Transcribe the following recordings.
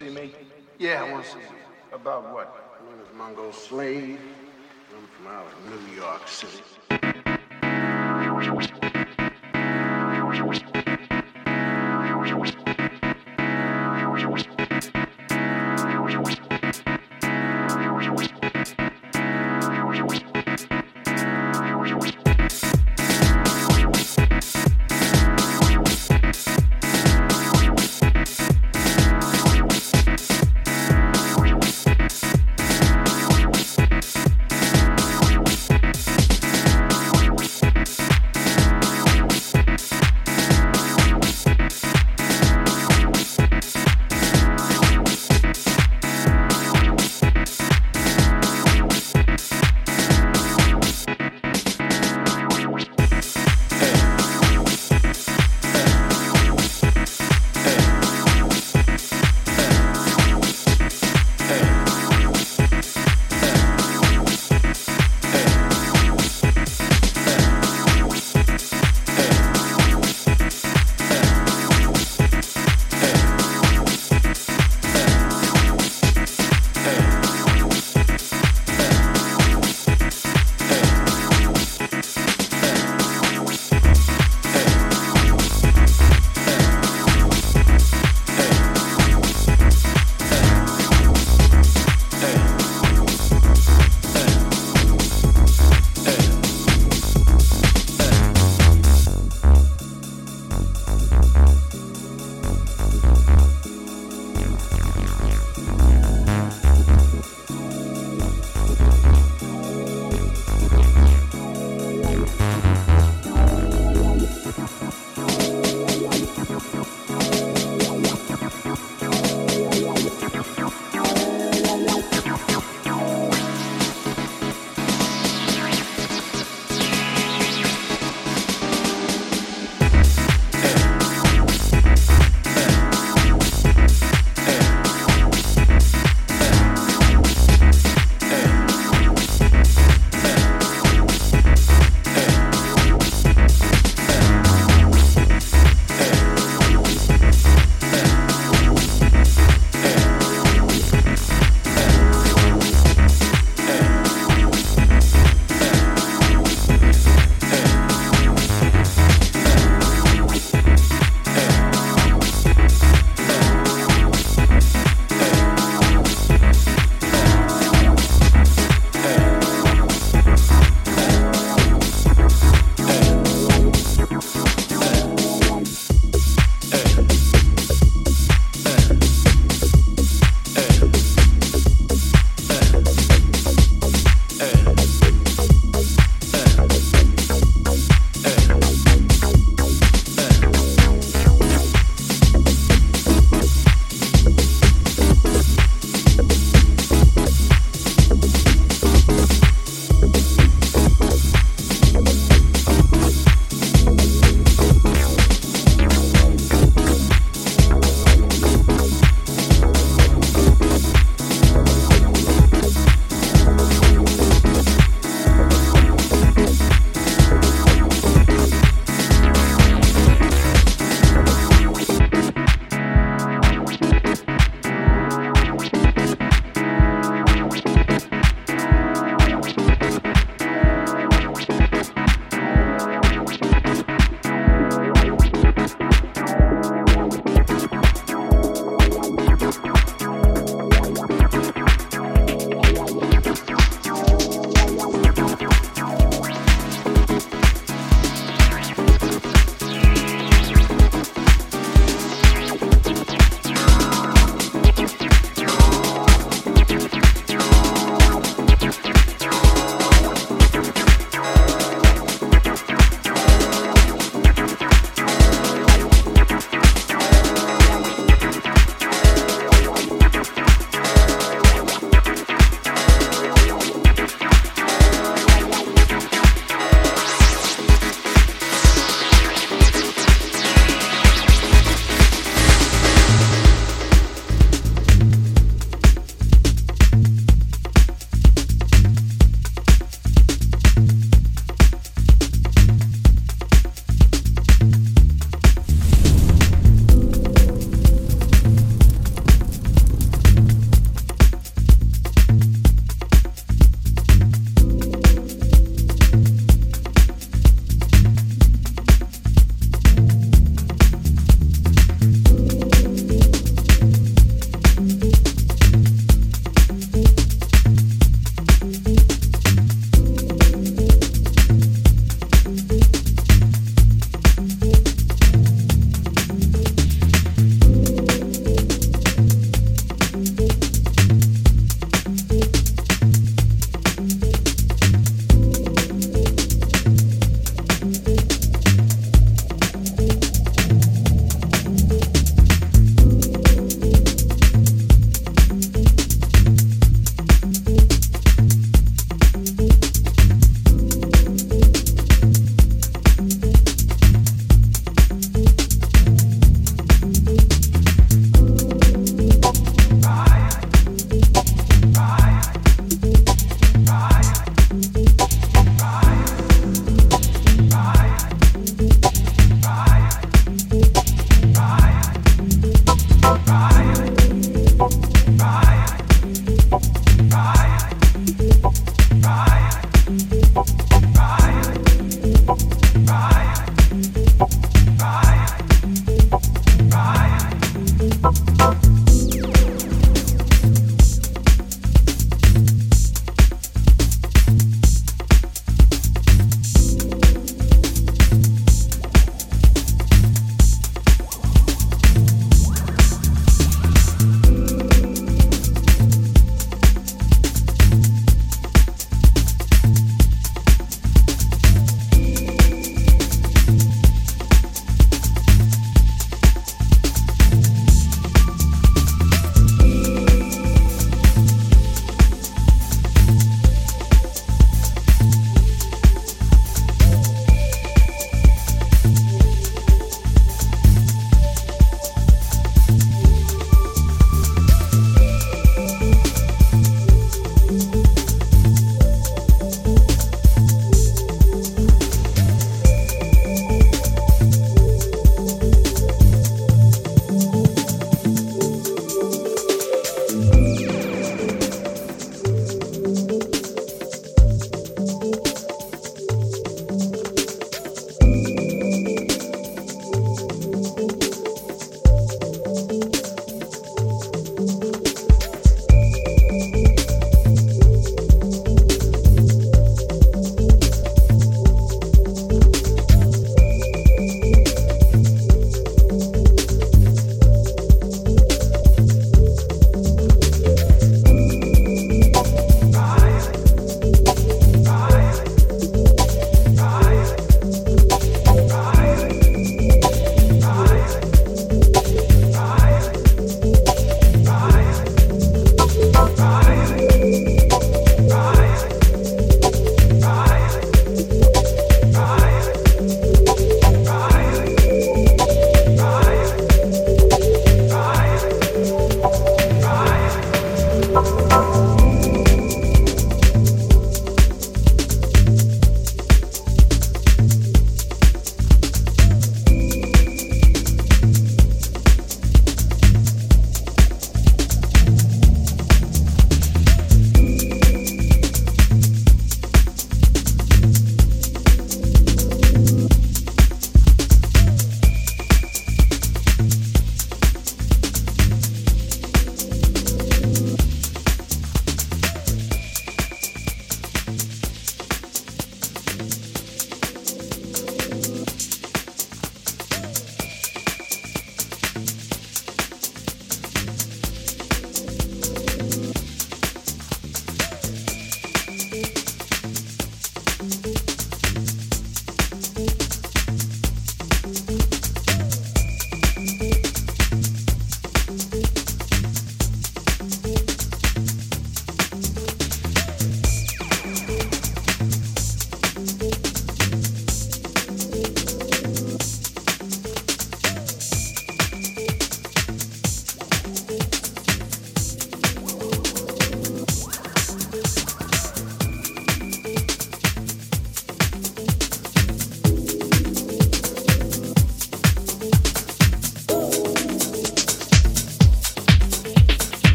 See me? Yeah, I want to see you. About what? My name is Mongo Slade. I'm from out of New York City.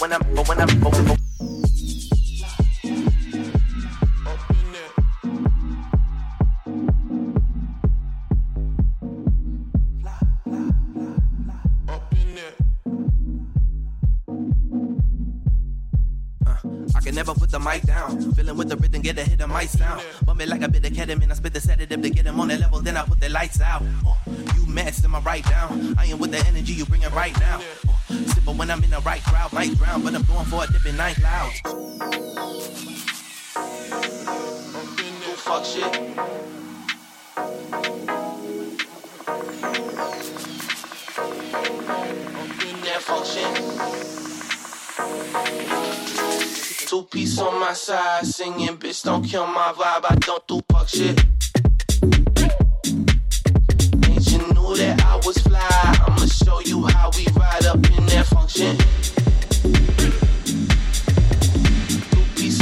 When I'm never put the mic down. Feeling with the rhythm, get a hit of my sound. Bump it like a bit of ketamine, I spit the sedative to get him on that level, then I put the lights out. Uh, you mess, am I right down? I am with the energy, you bring it right now. Uh, Sipping when I'm in the right crowd, might drown, but I'm going for a dip in nine clouds. Fuck shit. Fuck shit. Two piece on my side, singing, bitch, don't kill my vibe. I don't do fuck shit. How we ride up in that function.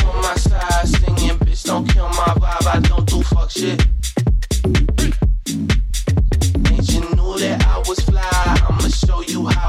On my side, singing, bitch, don't kill my vibe. I don't do fuck shit. Ain't you knew that I was fly? I'ma show you how